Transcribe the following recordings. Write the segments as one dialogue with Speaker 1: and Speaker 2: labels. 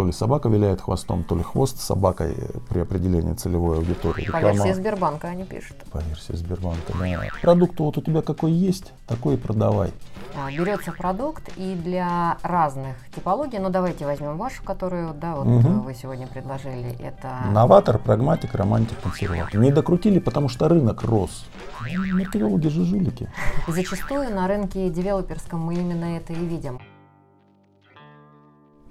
Speaker 1: то ли собака виляет хвостом, то ли хвост собакой при определении целевой аудитории.
Speaker 2: По Реклама... версии Сбербанка они пишут.
Speaker 1: По версии Сбербанка, да. Продукт вот у тебя какой есть, такой и продавай.
Speaker 2: А, берется продукт и для разных типологий, ну давайте возьмем вашу, которую да, вот угу. вы сегодня предложили. Это
Speaker 1: новатор, прагматик, романтик, консерватор. Не докрутили, потому что рынок рос. Маркетологи же жулики.
Speaker 2: Зачастую на рынке девелоперском мы именно это и видим.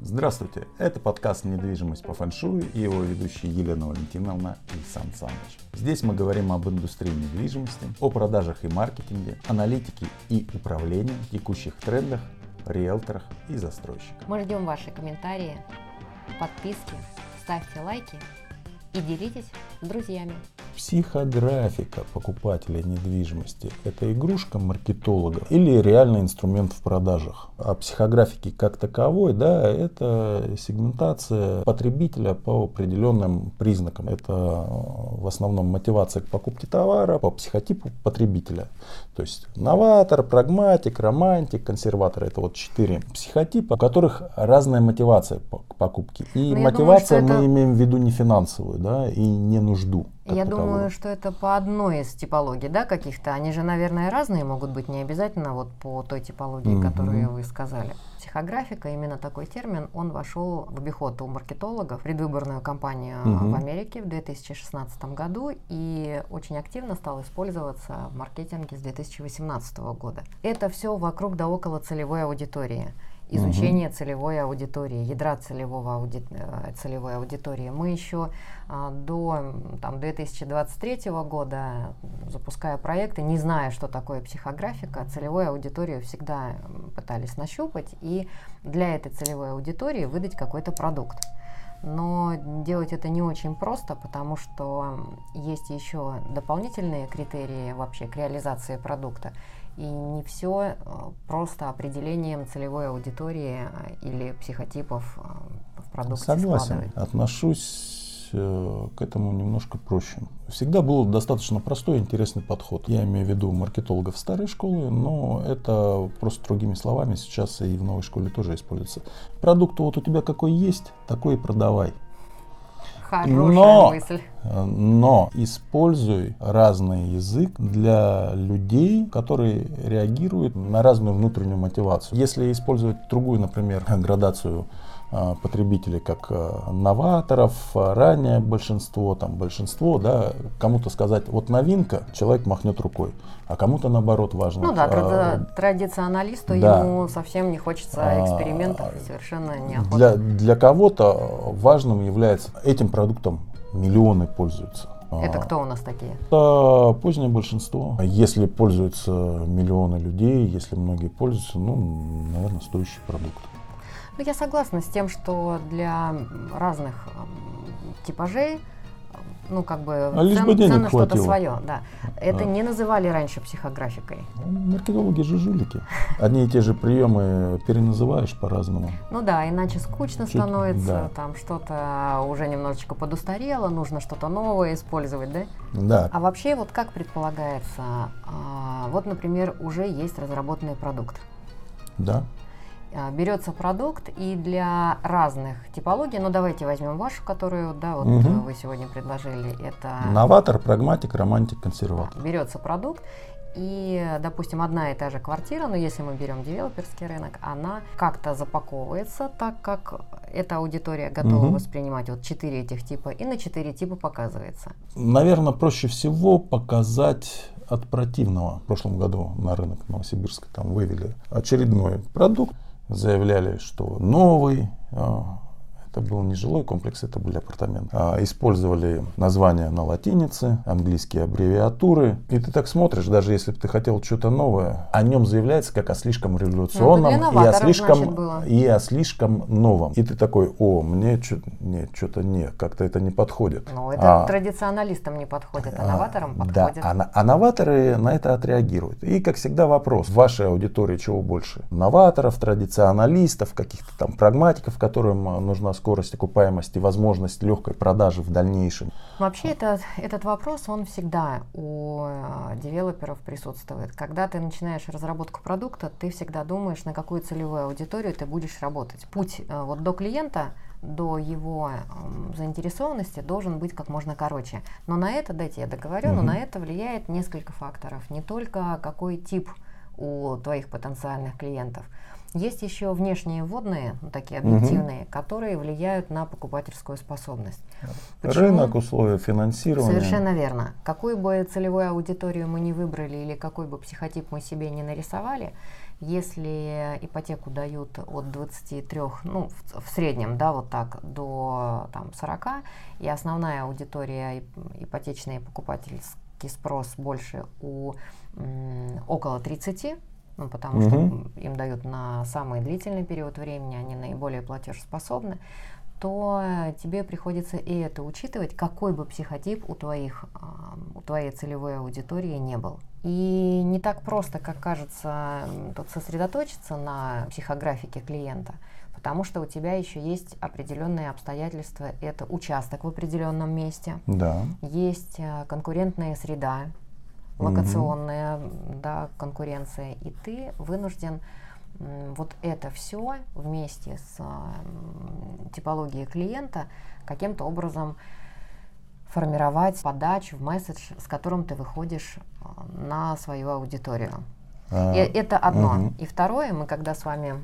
Speaker 1: Здравствуйте, это подкаст «Недвижимость по фэншую» и его ведущие Елена Валентиновна и Сан Саныч. Здесь мы говорим об индустрии недвижимости, о продажах и маркетинге, аналитике и управлении, текущих трендах, риэлторах и застройщиках.
Speaker 2: Мы ждем ваши комментарии, подписки, ставьте лайки и делитесь с друзьями.
Speaker 1: Психографика покупателя недвижимости – это игрушка маркетолога или реальный инструмент в продажах. А психографики как таковой, да, это сегментация потребителя по определенным признакам. Это в основном мотивация к покупке товара по психотипу потребителя. То есть новатор, прагматик, романтик, консерватор – это вот четыре психотипа, у которых разная мотивация к покупке. И Но мотивация думаю, мы это... имеем в виду не финансовую, да, и не нужду.
Speaker 2: Я такового. думаю, что это по одной из типологий, да, каких-то. Они же, наверное, разные могут быть, не обязательно вот по той типологии, угу. которую вы сказали. Психографика, именно такой термин, он вошел в обиход у маркетологов, предвыборную кампанию угу. в Америке в 2016 году и очень активно стал использоваться в маркетинге с 2018 года. Это все вокруг да около целевой аудитории изучение угу. целевой аудитории, ядра целевого ауди... Э, целевой аудитории. Мы еще а, до там, 2023 года, запуская проекты, не зная, что такое психографика, целевую аудиторию всегда пытались нащупать и для этой целевой аудитории выдать какой-то продукт. Но делать это не очень просто, потому что есть еще дополнительные критерии вообще к реализации продукта. И не все э, просто определением целевой аудитории э, или психотипов э, в продукте
Speaker 1: Согласен. Отношусь к этому немножко проще. Всегда был достаточно простой и интересный подход. Я имею в виду маркетологов старой школы, но это просто другими словами сейчас и в новой школе тоже используется. Продукт вот у тебя какой есть, такой и продавай.
Speaker 2: Хорошая но, мысль.
Speaker 1: Но используй разный язык для людей, которые реагируют на разную внутреннюю мотивацию. Если использовать другую, например, градацию потребителей как а, новаторов, а, ранее большинство, там большинство, да, кому-то сказать, вот новинка, человек махнет рукой, а кому-то наоборот важно.
Speaker 2: Ну да, а, традиционалисту да. ему совсем не хочется экспериментов, а, совершенно неохота.
Speaker 1: Для, для кого-то важным является, этим продуктом миллионы пользуются.
Speaker 2: Это кто у нас такие?
Speaker 1: Это позднее большинство. Если пользуются миллионы людей, если многие пользуются, ну, наверное, стоящий продукт.
Speaker 2: Ну, я согласна с тем, что для разных типажей ну, как бы
Speaker 1: а цен, бы ценно
Speaker 2: что-то свое. Да. Это а. не называли раньше психографикой.
Speaker 1: Ну, маркетологи же жулики. Одни и те же приемы переназываешь по-разному.
Speaker 2: Ну да, иначе скучно Чуть, становится, да. там что-то уже немножечко подустарело, нужно что-то новое использовать, да?
Speaker 1: Да.
Speaker 2: А вообще, вот как предполагается, а, вот, например, уже есть разработанный продукт.
Speaker 1: Да.
Speaker 2: А, берется продукт и для разных типологий, ну давайте возьмем вашу, которую да, вот угу. вы сегодня предложили. Это
Speaker 1: новатор, прагматик, романтик, консерватор.
Speaker 2: Берется продукт и, допустим, одна и та же квартира, но если мы берем девелоперский рынок, она как-то запаковывается так, как эта аудитория готова угу. воспринимать вот четыре этих типа, и на четыре типа показывается.
Speaker 1: Наверное, проще всего показать от противного. В прошлом году на рынок Новосибирска там вывели очередной продукт, заявляли, что новый, а, это был не жилой комплекс, это были апартаменты. А, использовали названия на латинице, английские аббревиатуры. И ты так смотришь, даже если бы ты хотел что-то новое, о нем заявляется как о слишком революционном
Speaker 2: ну,
Speaker 1: и, о слишком, и о слишком новом. И ты такой, о, мне что-то не, как-то это не подходит.
Speaker 2: Ну, это а, традиционалистам не подходит, а новаторам подходит.
Speaker 1: Да, а, а новаторы на это отреагируют. И, как всегда, вопрос, в вашей аудитории чего больше? Новаторов, традиционалистов, каких-то там прагматиков, которым нужна скорость окупаемости, возможность легкой продажи в дальнейшем.
Speaker 2: Вообще этот, этот вопрос, он всегда у э, девелоперов присутствует. Когда ты начинаешь разработку продукта, ты всегда думаешь, на какую целевую аудиторию ты будешь работать. Путь э, вот до клиента до его э, заинтересованности должен быть как можно короче. Но на это, дайте я договорю, mm-hmm. но на это влияет несколько факторов. Не только какой тип у твоих потенциальных клиентов. Есть еще внешние вводные, ну, такие объективные, угу. которые влияют на покупательскую способность.
Speaker 1: Почему? Рынок, условия финансирования.
Speaker 2: Совершенно верно. Какую бы целевую аудиторию мы не выбрали или какой бы психотип мы себе не нарисовали, если ипотеку дают от 23, ну, в, в среднем, да, вот так, до там, 40, и основная аудитория ипотечный покупательский спрос больше у м, около 30, ну, потому угу. что им дают на самый длительный период времени, они наиболее платежеспособны, то тебе приходится и это учитывать, какой бы психотип у, твоих, у твоей целевой аудитории не был. И не так просто, как кажется, тут сосредоточиться на психографике клиента, потому что у тебя еще есть определенные обстоятельства. Это участок в определенном месте,
Speaker 1: да.
Speaker 2: есть э, конкурентная среда, локационная угу. да, конкуренция, и ты вынужден вот это все вместе с типологией клиента каким-то образом формировать подачу в месседж, с которым ты выходишь а, на свою аудиторию. А, и это одно. Угу. И второе, мы когда с вами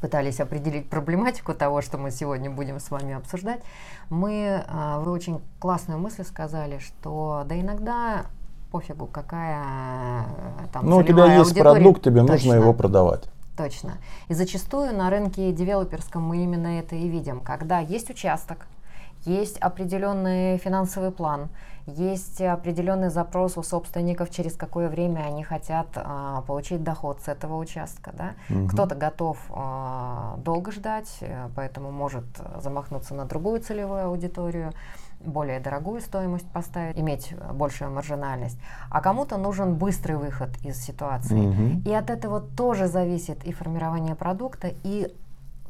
Speaker 2: пытались определить проблематику того, что мы сегодня будем с вами обсуждать, мы, а, вы очень классную мысль сказали, что да иногда пофигу, какая э, там
Speaker 1: Ну, у тебя есть аудитория. продукт, тебе Точно. нужно его продавать.
Speaker 2: Точно. И зачастую на рынке девелоперском мы именно это и видим, когда есть участок, есть определенный финансовый план, есть определенный запрос у собственников, через какое время они хотят а, получить доход с этого участка. Да? Угу. Кто-то готов а, долго ждать, э, поэтому может замахнуться на другую целевую аудиторию более дорогую стоимость поставить, иметь большую маржинальность, а кому-то нужен быстрый выход из ситуации. Угу. И от этого тоже зависит и формирование продукта, и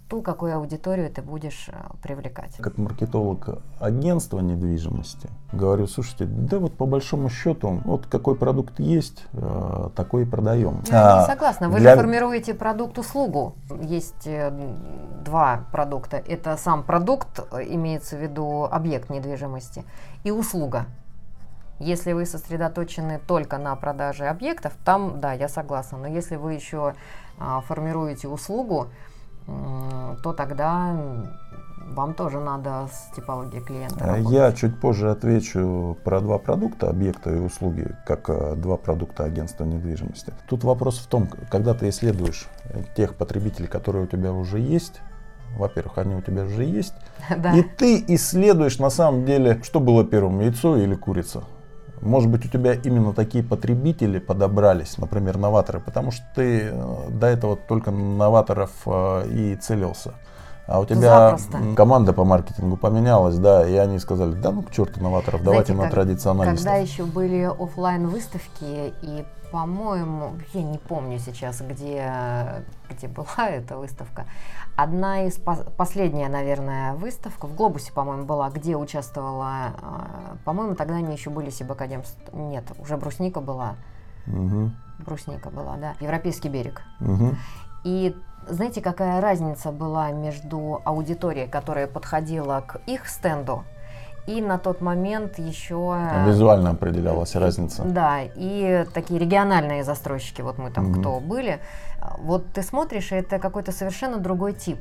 Speaker 2: ту, какую аудиторию ты будешь э, привлекать.
Speaker 1: Как маркетолог агентства недвижимости, говорю, слушайте, да вот по большому счету, вот какой продукт есть, э, такой и продаем.
Speaker 2: Я а, согласна, вы для... же формируете продукт-услугу. Есть э, два продукта. Это сам продукт, имеется в виду объект недвижимости, и услуга. Если вы сосредоточены только на продаже объектов, там, да, я согласна. Но если вы еще а, формируете услугу, то тогда вам тоже надо с типологией клиента
Speaker 1: а работать. Я чуть позже отвечу про два продукта, объекта и услуги, как э, два продукта агентства недвижимости. Тут вопрос в том, когда ты исследуешь тех потребителей, которые у тебя уже есть, во-первых, они у тебя уже есть, да. и ты исследуешь на самом деле, что было первым, яйцо или курица. Может быть, у тебя именно такие потребители подобрались, например, новаторы, потому что ты э, до этого только новаторов э, и целился. А у тебя Запросто. команда по маркетингу поменялась, да, и они сказали, да ну к черту новаторов, давайте Знаете, на традиционалистов.
Speaker 2: Когда еще были офлайн выставки и по-моему, я не помню сейчас, где, где была эта выставка. Одна из последняя, наверное, выставка в Глобусе, по-моему, была, где участвовала, а, по-моему, тогда они еще были Сибакадем, нет, уже Брусника была. Угу. Брусника была, да. Европейский берег. Угу. И знаете, какая разница была между аудиторией, которая подходила к их стенду, и на тот момент еще...
Speaker 1: Визуально определялась разница.
Speaker 2: Да, и такие региональные застройщики, вот мы там mm кто были, вот ты смотришь, и это какой-то совершенно другой тип.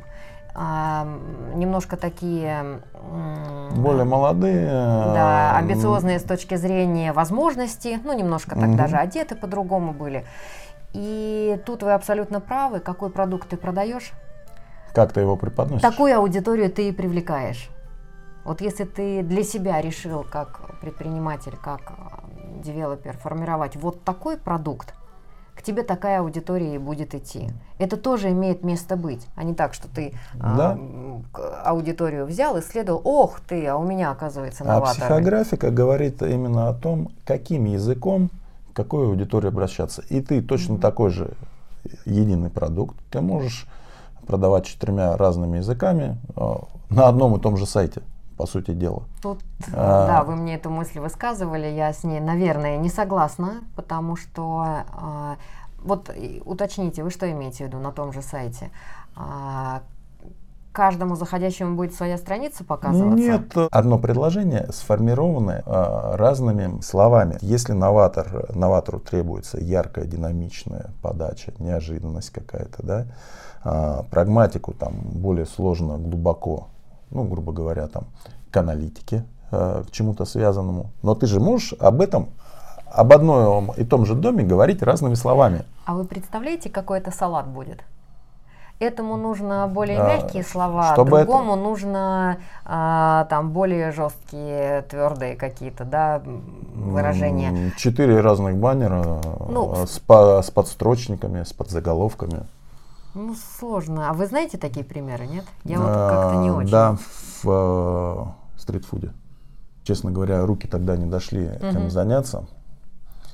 Speaker 2: А, немножко такие...
Speaker 1: Более молодые.
Speaker 2: Да, амбициозные с точки зрения возможностей, ну, немножко так mm даже одеты по-другому были. И тут вы абсолютно правы, какой продукт ты продаешь.
Speaker 1: Как ты его преподносишь?
Speaker 2: Такую аудиторию ты и привлекаешь. Вот если ты для себя решил как предприниматель, как э, девелопер формировать вот такой продукт, к тебе такая аудитория и будет идти. Это тоже имеет место быть, а не так, что ты да. а, аудиторию взял, исследовал, ох ты, а у меня оказывается новаторы.
Speaker 1: А психографика говорит именно о том, каким языком к какой аудитории обращаться. И ты точно mm-hmm. такой же единый продукт, ты можешь продавать четырьмя разными языками э, на одном и том же сайте по сути дела.
Speaker 2: Тут, а, да, вы мне эту мысль высказывали, я с ней, наверное, не согласна, потому что, а, вот уточните, вы что имеете в виду на том же сайте? А, каждому заходящему будет своя страница показываться?
Speaker 1: Нет, одно предложение сформировано а, разными словами. Если новатор, новатору требуется яркая, динамичная подача, неожиданность какая-то, да, а, прагматику там более сложно, глубоко, ну, грубо говоря, там, к аналитике, а, к чему-то связанному. Но ты же можешь об этом об одном и том же доме говорить разными словами.
Speaker 2: А вы представляете, какой это салат будет? Этому нужно более мягкие слова, чтобы другому это... нужно а, там более жесткие, твердые какие-то, да, выражения.
Speaker 1: Четыре разных баннера ну, с, по, с подстрочниками, с подзаголовками.
Speaker 2: Ну, сложно. А вы знаете такие примеры, нет? Я вот как-то не очень.
Speaker 1: Да, в э, стритфуде. Честно говоря, руки тогда не дошли этим заняться.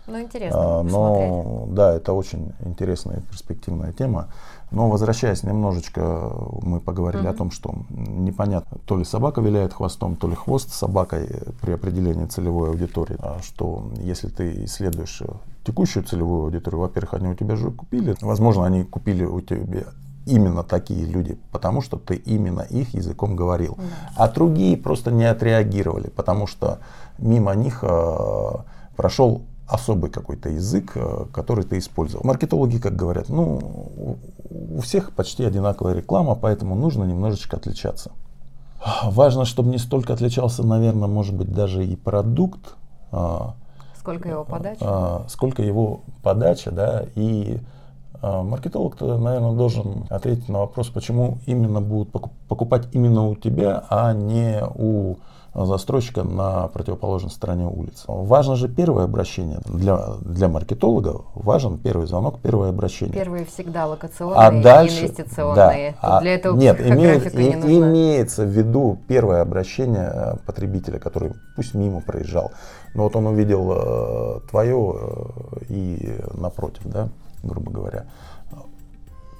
Speaker 2: Ну, интересно.
Speaker 1: А, но, да, это очень интересная и перспективная тема. Но возвращаясь немножечко, мы поговорили mm-hmm. о том, что непонятно, то ли собака виляет хвостом, то ли хвост собакой при определении целевой аудитории. А что если ты исследуешь текущую целевую аудиторию, во-первых, они у тебя же купили, возможно, они купили у тебя именно такие люди, потому что ты именно их языком говорил. А другие просто не отреагировали, потому что мимо них э, прошел особый какой-то язык, э, который ты использовал. Маркетологи, как говорят, ну, у всех почти одинаковая реклама, поэтому нужно немножечко отличаться. Важно, чтобы не столько отличался, наверное, может быть, даже и продукт.
Speaker 2: А, сколько его подача?
Speaker 1: А, сколько его подача, да, и а, маркетолог-то, наверное, должен ответить на вопрос, почему именно будут покупать именно у тебя, а не у застройщика на противоположной стороне улицы. Важно же первое обращение. Для, для маркетолога важен первый звонок, первое обращение.
Speaker 2: Первые всегда локационные а дальше, инвестиционные.
Speaker 1: Да, а, для этого нет, имеет, не нужна. имеется в виду первое обращение э, потребителя, который пусть мимо проезжал, но вот он увидел э, твое э, и напротив, да, грубо говоря.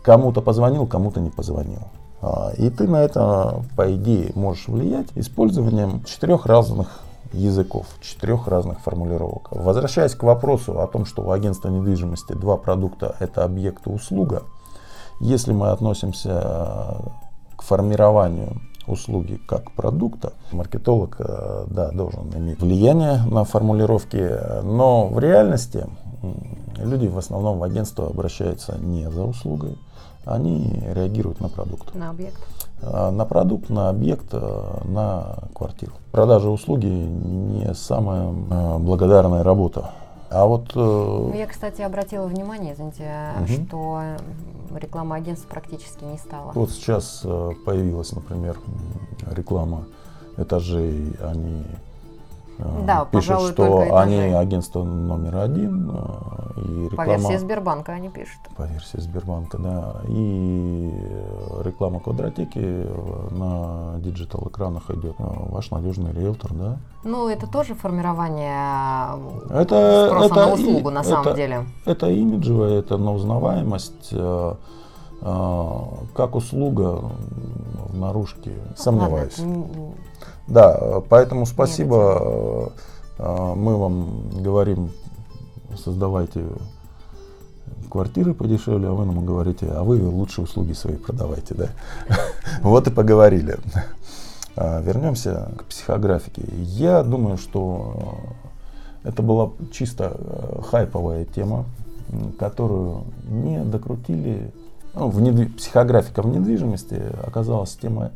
Speaker 1: Кому-то позвонил, кому-то не позвонил. А, и ты на это, по идее, можешь влиять использованием четырех разных языков, четырех разных формулировок. Возвращаясь к вопросу о том, что у агентства недвижимости два продукта – это объект и услуга, если мы относимся к формированию услуги как продукта, маркетолог э, да, должен иметь влияние на формулировки, но в реальности люди в основном в агентство обращаются не за услугой, они реагируют на продукт.
Speaker 2: На объект.
Speaker 1: А, на продукт, на объект, а, на квартиру. Продажа услуги не самая а, благодарная работа. А вот... Э,
Speaker 2: ну, Я, кстати, обратила внимание, извините, угу. что реклама агентств практически не стало.
Speaker 1: Вот сейчас э, появилась, например, реклама этажей, они да, пишут, пожалуй, что они агентство номер один.
Speaker 2: Э, и реклама, по версии Сбербанка они пишут.
Speaker 1: По версии Сбербанка, да. И реклама квадратики на digital экранах идет. Э, ваш надежный риэлтор, да?
Speaker 2: Ну, это тоже формирование это, спроса это, на услугу, на самом
Speaker 1: это,
Speaker 2: деле.
Speaker 1: Это имиджевая, это на узнаваемость. Как услуга в наружке, сомневаюсь. Ладно, да, поэтому спасибо. Э, мы вам говорим, создавайте квартиры подешевле, а вы нам говорите, а вы лучше услуги свои продавайте, да? Вот и поговорили. А, вернемся к психографике. Я думаю, что это была чисто э, хайповая тема, которую не докрутили. Ну, в недвиж... Психографика в недвижимости оказалась темой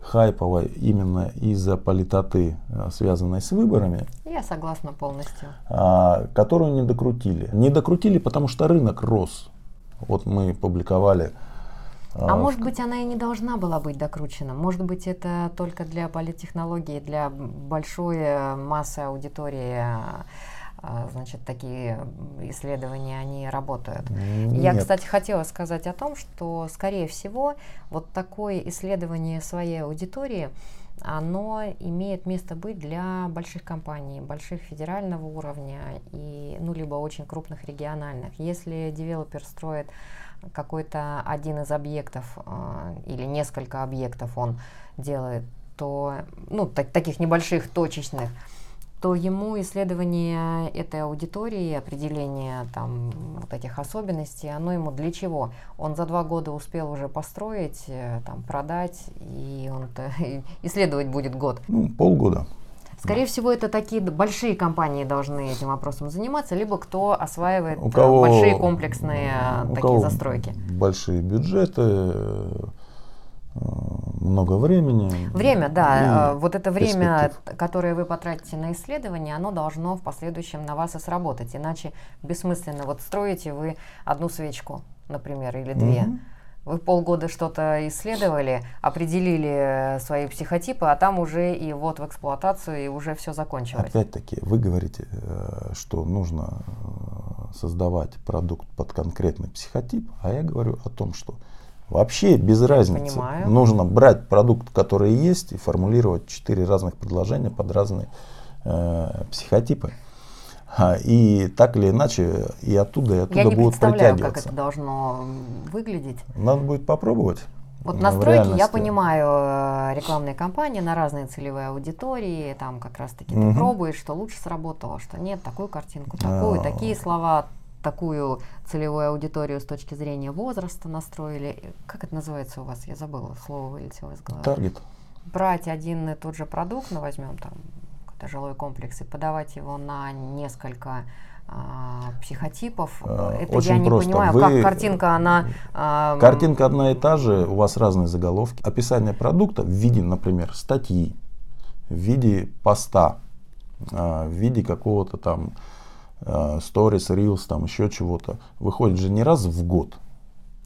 Speaker 1: хайповой именно из-за политоты, э, связанной с выборами.
Speaker 2: Я согласна полностью.
Speaker 1: А, которую не докрутили. Не докрутили, потому что рынок рос. Вот мы публиковали.
Speaker 2: А, а может быть, она и не должна была быть докручена. Может быть, это только для политтехнологии, для большой э, массы аудитории значит, такие исследования, они работают. Нет. Я, кстати, хотела сказать о том, что, скорее всего, вот такое исследование своей аудитории, оно имеет место быть для больших компаний, больших федерального уровня и, ну, либо очень крупных региональных. Если девелопер строит какой-то один из объектов э, или несколько объектов он делает, то, ну, так, таких небольших точечных, то ему исследование этой аудитории, определение там вот этих особенностей, оно ему для чего? Он за два года успел уже построить, э, там, продать, и он-то исследовать будет год.
Speaker 1: Ну, полгода.
Speaker 2: Скорее всего, это такие большие компании должны этим вопросом заниматься, либо кто осваивает
Speaker 1: у кого,
Speaker 2: большие комплексные
Speaker 1: у
Speaker 2: такие
Speaker 1: кого
Speaker 2: застройки.
Speaker 1: Большие бюджеты, много времени.
Speaker 2: Время, да. Вот это время, которое вы потратите на исследование, оно должно в последующем на вас и сработать. Иначе бессмысленно. Вот строите вы одну свечку, например, или две. Угу. Вы полгода что-то исследовали, определили свои психотипы, а там уже и вот в эксплуатацию, и уже все закончилось.
Speaker 1: Опять-таки, вы говорите, э, что нужно э, создавать продукт под конкретный психотип, а я говорю о том, что Вообще без разницы.
Speaker 2: Понимаю.
Speaker 1: Нужно брать продукт, который есть, и формулировать четыре разных предложения под разные э, психотипы. А, и так или иначе, и оттуда, и оттуда
Speaker 2: Я не
Speaker 1: будут
Speaker 2: представляю,
Speaker 1: притягиваться.
Speaker 2: как это должно выглядеть.
Speaker 1: Надо будет попробовать.
Speaker 2: Вот настройки, я понимаю, э, рекламные кампании на разные целевые аудитории, там как раз таки ты
Speaker 1: Мгм.
Speaker 2: пробуешь, что лучше сработало, что нет, такую картинку, такую,
Speaker 1: А.
Speaker 2: такие слова, такую целевую аудиторию с точки зрения возраста настроили. Как это называется у вас? Я забыла, слово вылетело из головы.
Speaker 1: Таргет.
Speaker 2: Брать один и тот же продукт, ну возьмем там какой-то жилой комплекс и подавать его на несколько а, психотипов.
Speaker 1: А,
Speaker 2: это
Speaker 1: очень
Speaker 2: я не
Speaker 1: просто.
Speaker 2: понимаю,
Speaker 1: Вы-
Speaker 2: как картинка, она... а,
Speaker 1: Картинка одна и та же, у вас разные заголовки. Описание продукта в виде, например, статьи, в виде поста, в виде какого-то там сторис, reels, там еще чего-то. Выходит же не раз в год.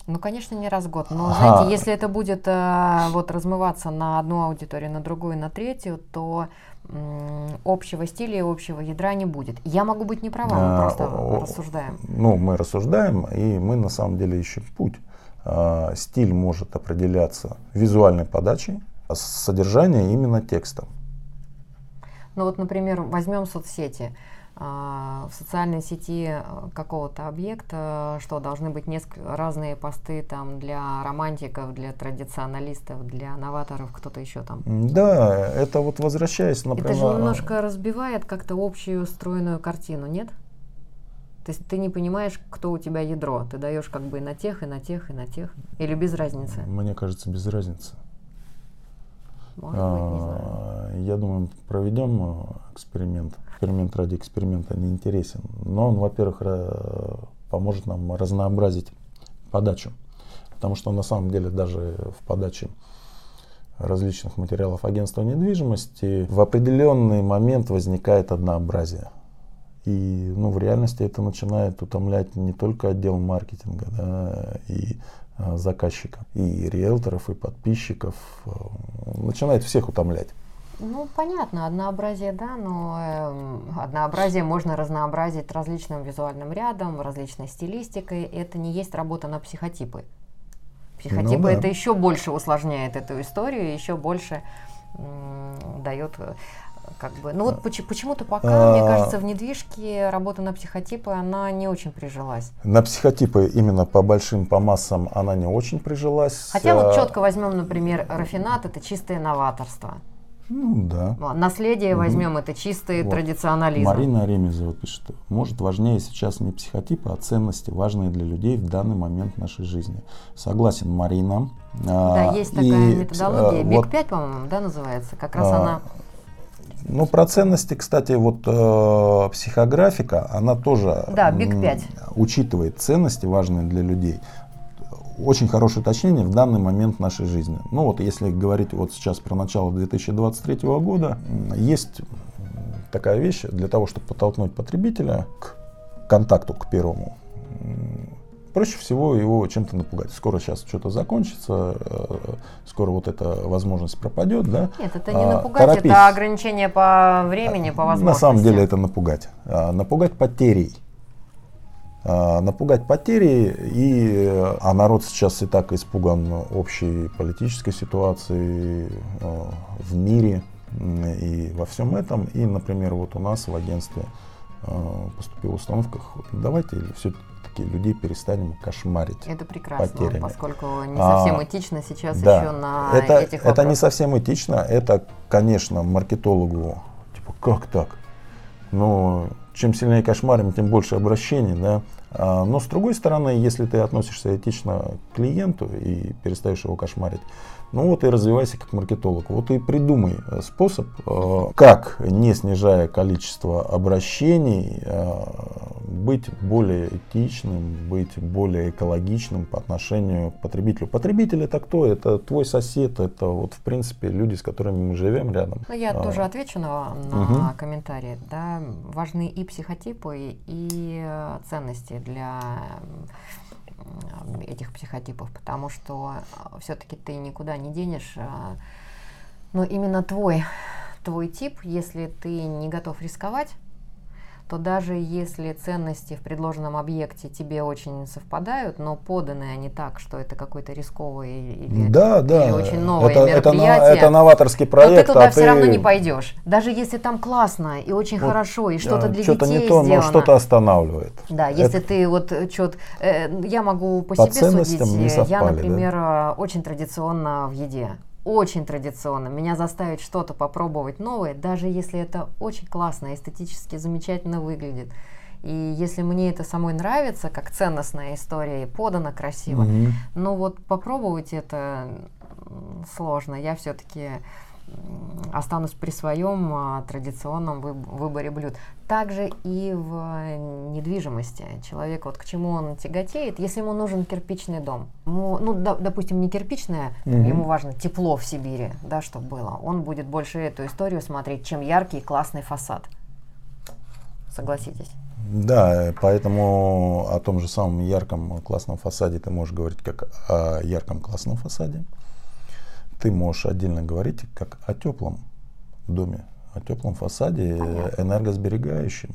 Speaker 2: Ну, конечно, не раз в год. Но,
Speaker 1: Ага.
Speaker 2: знаете, если это будет э, вот размываться на одну аудиторию, на другую, на третью, то м, общего стиля и общего ядра не будет. Я могу быть не права, мы
Speaker 1: А,
Speaker 2: просто
Speaker 1: о-
Speaker 2: рассуждаем.
Speaker 1: Ну, мы рассуждаем, и мы на самом деле ищем путь. А, Стиль может определяться визуальной подачей, а содержание именно текстом.
Speaker 2: Ну вот, например, возьмем соцсети. В социальной сети э, какого-то объекта, что должны быть несколько разные посты там для романтиков, для традиционалистов, для новаторов, кто-то еще там.
Speaker 1: Да, это вот возвращаясь, например...
Speaker 2: Это же немножко разбивает как-то общую стройную картину, нет? То есть ты не понимаешь, кто у тебя ядро. Ты даешь как бы и на тех, и на тех, и на тех. Или без разницы?
Speaker 1: Мне кажется, без разницы.
Speaker 2: Может быть, не знаю.
Speaker 1: А, Я думаю, проведем э, эксперимент. Эксперимент ради эксперимента не интересен. Но он, во-первых, поможет нам разнообразить подачу. Потому что на самом деле даже в подаче различных материалов агентства недвижимости в определенный момент возникает однообразие. И ну, в реальности это начинает утомлять не только отдел маркетинга, да, и а, заказчика, и риэлторов, и подписчиков. э, Начинает всех утомлять.
Speaker 2: Ну, понятно, однообразие, да, но эм, однообразие можно разнообразить различным визуальным рядом, различной стилистикой. Это не есть работа на психотипы. Психотипы
Speaker 1: Ну да.
Speaker 2: это еще больше усложняет эту историю, еще больше м, дает э, как бы. Ну вот поч- почему-то пока, мне
Speaker 1: А.
Speaker 2: кажется, в недвижке работа на психотипы, она не очень прижилась.
Speaker 1: На психотипы именно по большим, по массам она не очень прижилась.
Speaker 2: Хотя вот
Speaker 1: А,
Speaker 2: четко возьмем, например, рафинат, это чистое новаторство.
Speaker 1: Ну да.
Speaker 2: Вот, Наследие возьмем, это чистый
Speaker 1: Вот.
Speaker 2: традиционализм.
Speaker 1: Марина Ремезова пишет, может важнее сейчас не психотипы, а ценности, важные для людей в данный момент нашей жизни. Согласен, Марина.
Speaker 2: Да,
Speaker 1: А,
Speaker 2: есть
Speaker 1: и,
Speaker 2: такая методология.
Speaker 1: э,
Speaker 2: Биг
Speaker 1: вот,
Speaker 2: 5, по-моему, да, называется. Как раз
Speaker 1: А,
Speaker 2: она.
Speaker 1: Ну, про ценности, кстати, вот э, психографика, она тоже
Speaker 2: Да, Big
Speaker 1: м,
Speaker 2: 5.
Speaker 1: учитывает ценности, важные для людей. Очень хорошее уточнение в данный момент нашей жизни. Ну вот, если говорить вот сейчас про начало 2023 года, есть такая вещь для того, чтобы подтолкнуть потребителя к контакту, к первому. Проще всего его чем-то напугать. Скоро сейчас что-то закончится, э, скоро вот эта возможность пропадет, да?
Speaker 2: Нет, это не
Speaker 1: А,
Speaker 2: напугать,
Speaker 1: торопись.
Speaker 2: это ограничение по времени, по возможности.
Speaker 1: На самом деле это напугать. А, Напугать потерей. А, Напугать потерей, и, э, а народ сейчас и так испуган общей политической ситуацией э, в мире и во всем этом. И, например, вот у нас в агентстве поступила установка, давайте все-таки людей перестанем кошмарить.
Speaker 2: Это прекрасно,
Speaker 1: потерями.
Speaker 2: поскольку не
Speaker 1: А,
Speaker 2: совсем этично сейчас
Speaker 1: Да,
Speaker 2: еще на
Speaker 1: это,
Speaker 2: этих
Speaker 1: это не
Speaker 2: вопросах.
Speaker 1: совсем этично, это, конечно, маркетологу, типа, как так? Но чем сильнее кошмарим, тем больше обращений, да. А, но с другой стороны, если ты относишься этично к клиенту и перестаешь его кошмарить, ну вот и развивайся как маркетолог. Вот и придумай э, способ, э, как, не снижая количество обращений, э, быть более этичным, быть более экологичным по отношению к потребителю. Потребитель это кто? Это твой сосед, это вот в принципе люди, с которыми мы живем рядом.
Speaker 2: Ну, я а, тоже отвечу на, на угу. комментарии. Да, важны и психотипы, и ценности для этих психотипов, потому что а, все-таки ты никуда не денешь. А, но именно твой, твой тип, если ты не готов рисковать, то даже если ценности в предложенном объекте тебе очень совпадают, но поданы они так, что это какой-то рисковый или,
Speaker 1: да, да.
Speaker 2: или очень новое
Speaker 1: это,
Speaker 2: мероприятие,
Speaker 1: это, это новаторский проект,
Speaker 2: то ты туда
Speaker 1: а
Speaker 2: все
Speaker 1: ты...
Speaker 2: равно не пойдешь. Даже если там классно и очень вот, хорошо, и что-то для
Speaker 1: что-то
Speaker 2: детей
Speaker 1: не то,
Speaker 2: сделано.
Speaker 1: но что-то останавливает.
Speaker 2: Да, если это... ты вот что-то... Э, я могу по, по себе судить. Не совпали, я, например, да? очень традиционно в еде очень традиционно. Меня заставить что-то попробовать новое, даже если это очень классно, эстетически замечательно выглядит. И если мне это самой нравится, как ценностная история и подана красиво, mm-hmm. но вот попробовать это сложно. Я все-таки останусь при своем а, традиционном выборе блюд. Также и в недвижимости. Человек, вот к чему он тяготеет, если ему нужен кирпичный дом, ему, ну, да, допустим, не кирпичное, угу. ему важно тепло в Сибири, да, чтобы было, он будет больше эту историю смотреть, чем яркий классный фасад. Согласитесь?
Speaker 1: Да, поэтому о том же самом ярком классном фасаде ты можешь говорить как о ярком классном фасаде ты можешь отдельно говорить как о теплом доме, о теплом фасаде, энергосберегающем.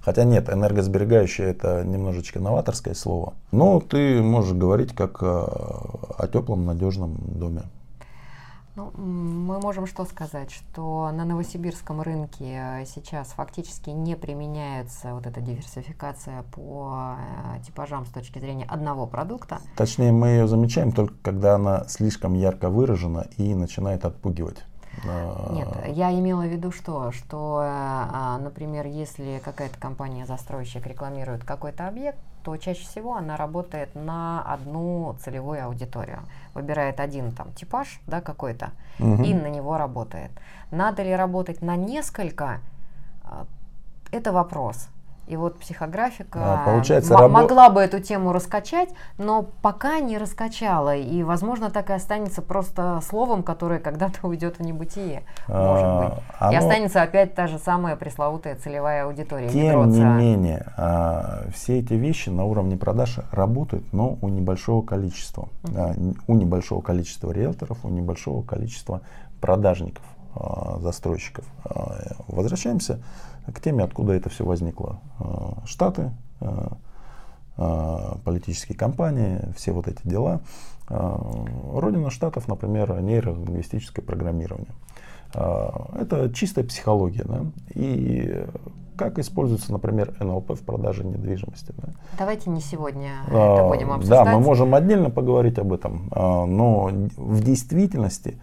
Speaker 1: Хотя нет, энергосберегающее это немножечко новаторское слово. Но ты можешь говорить как о, о теплом, надежном доме.
Speaker 2: Ну, мы можем что сказать, что на новосибирском рынке э, сейчас фактически не применяется вот эта диверсификация по э, типажам с точки зрения одного продукта.
Speaker 1: Точнее, мы ее замечаем только когда она слишком ярко выражена и начинает отпугивать.
Speaker 2: Нет, я имела в виду что? Что, э, а, например, если какая-то компания-застройщик рекламирует какой-то объект, то чаще всего она работает на одну целевую аудиторию. Выбирает один там типаж, да, какой-то, угу. и на него работает. Надо ли работать на несколько? А, это вопрос. И вот психографика
Speaker 1: а, получается, рабо...
Speaker 2: могла бы эту тему раскачать, но пока не раскачала. И, возможно, так и останется просто словом, которое когда-то уйдет в небытие. А, может быть. Оно... И останется опять та же самая пресловутая целевая аудитория.
Speaker 1: Тем не менее, а, все эти вещи на уровне продаж работают, но у небольшого количества. Uh-huh. у небольшого количества риэлторов, у небольшого количества продажников, а, застройщиков. возвращаемся к теме, откуда это все возникло. А, Штаты, а, а, политические кампании, все вот эти дела. Родина Штатов, например, нейролингвистическое программирование. Это чистая психология. Да? И как используется, например, НЛП в продаже недвижимости. Да?
Speaker 2: Давайте не сегодня а, это будем обсуждать.
Speaker 1: Да, мы можем отдельно поговорить об этом, но в действительности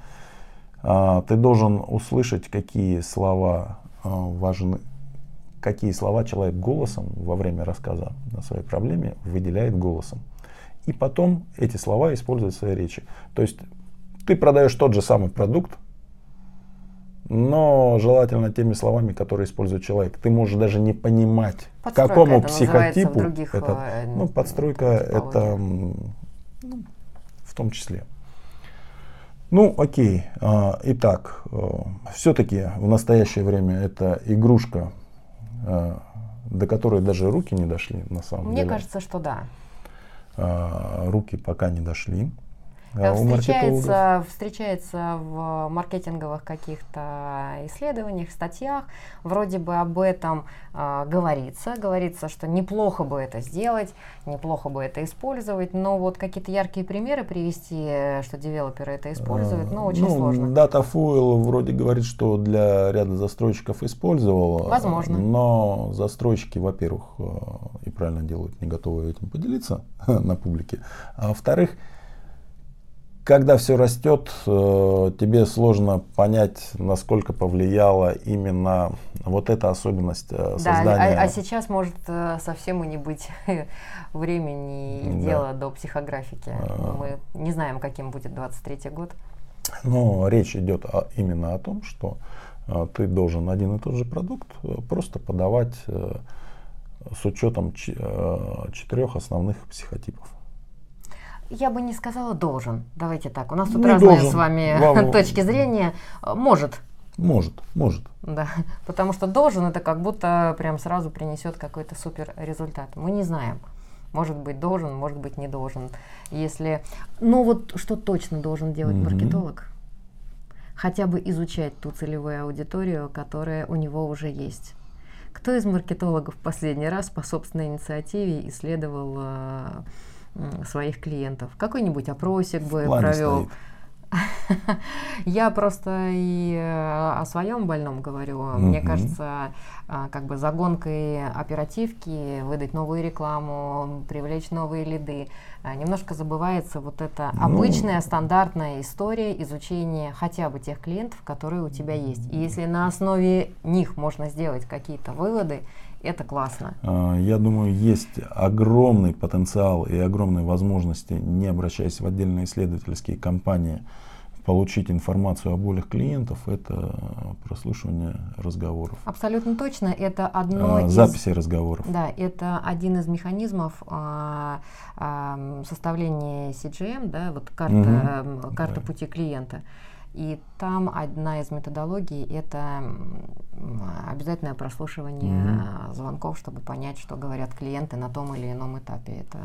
Speaker 1: ты должен услышать, какие слова важны какие слова человек голосом во время рассказа о своей проблеме выделяет голосом. И потом эти слова используют в своей речи. То есть ты продаешь тот же самый продукт, но желательно теми словами, которые использует человек. Ты можешь даже не понимать, подстройка какому это психотипу других, это. Э, ну, подстройка это ну, в том числе. Ну, окей. А, итак, э, все-таки в настоящее время это игрушка до которой даже руки не дошли на самом
Speaker 2: Мне
Speaker 1: деле.
Speaker 2: Мне кажется, что да.
Speaker 1: А, руки пока не дошли.
Speaker 2: А встречается, встречается в маркетинговых каких-то исследованиях, статьях. Вроде бы об этом э, говорится. Говорится, что неплохо бы это сделать, неплохо бы это использовать. Но вот какие-то яркие примеры привести, что девелоперы это используют, ну, очень ну, сложно.
Speaker 1: Datafoil вроде говорит, что для ряда застройщиков использовал.
Speaker 2: Возможно.
Speaker 1: Но застройщики, во-первых, э, и правильно делают, не готовы этим поделиться на публике. А во-вторых, когда все растет, э, тебе сложно понять, насколько повлияло именно вот эта особенность
Speaker 2: да,
Speaker 1: создания...
Speaker 2: А, а сейчас может совсем и не быть времени и да. дела до психографики. А... Мы не знаем, каким будет 23 год.
Speaker 1: Но речь идет о, именно о том, что ты должен один и тот же продукт просто подавать с учетом четырех основных психотипов.
Speaker 2: Я бы не сказала должен. Давайте так. У нас тут не разные должен. с вами Вам... точки зрения. Может.
Speaker 1: Может, может.
Speaker 2: Да, потому что должен это как будто прям сразу принесет какой-то супер результат. Мы не знаем. Может быть должен, может быть не должен. Если, но вот что точно должен делать mm-hmm. маркетолог? Хотя бы изучать ту целевую аудиторию, которая у него уже есть. Кто из маркетологов последний раз по собственной инициативе исследовал э, своих клиентов. Какой-нибудь опросик бы провел. Я просто и э, о своем больном говорю. Мне кажется, а, как бы загонкой оперативки, выдать новую рекламу, привлечь новые лиды. А, немножко забывается вот эта ну, обычная стандартная история изучения хотя бы тех клиентов, которые у тебя есть. И если на основе них можно сделать какие-то выводы, это классно.
Speaker 1: А, я думаю, есть огромный потенциал и огромные возможности, не обращаясь в отдельные исследовательские компании, получить информацию о болях клиентов, это прослушивание разговоров.
Speaker 2: Абсолютно точно. Это одно а,
Speaker 1: из... Записи разговоров.
Speaker 2: Да, это один из механизмов а, а, составления CGM, да, вот карта, угу. карта да. пути клиента. И там одна из методологий – это обязательное прослушивание mm-hmm. звонков, чтобы понять, что говорят клиенты на том или ином этапе. Это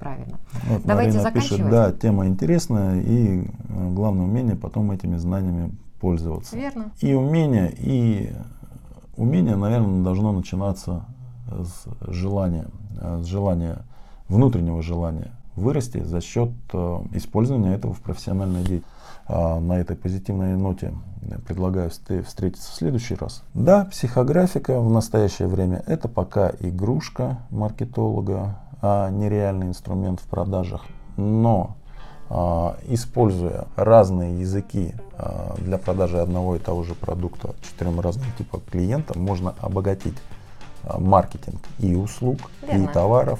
Speaker 2: правильно.
Speaker 1: Вот Давайте Марина заканчивать. Пишет, да, тема интересная, и э, главное умение потом этими знаниями пользоваться.
Speaker 2: Верно.
Speaker 1: И умение, и умение, наверное, должно начинаться с желания, с желания, внутреннего желания вырасти за счет э, использования этого в профессиональной деятельности. А, на этой позитивной ноте предлагаю встретиться в следующий раз. Да, психографика в настоящее время это пока игрушка маркетолога, а не реальный инструмент в продажах. Но а, используя разные языки а, для продажи одного и того же продукта четырем разным типам клиента, можно обогатить маркетинг и услуг, Верно. и товаров,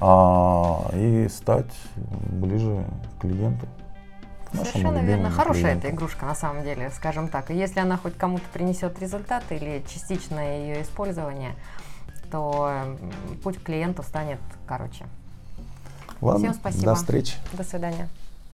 Speaker 1: и стать ближе к клиенту.
Speaker 2: Совершенно верно. Хорошая эта игрушка, на самом деле, скажем так. И если она хоть кому-то принесет результат или частичное ее использование, то путь к клиенту станет короче.
Speaker 1: Ладно, Всем спасибо. До встречи.
Speaker 2: До свидания.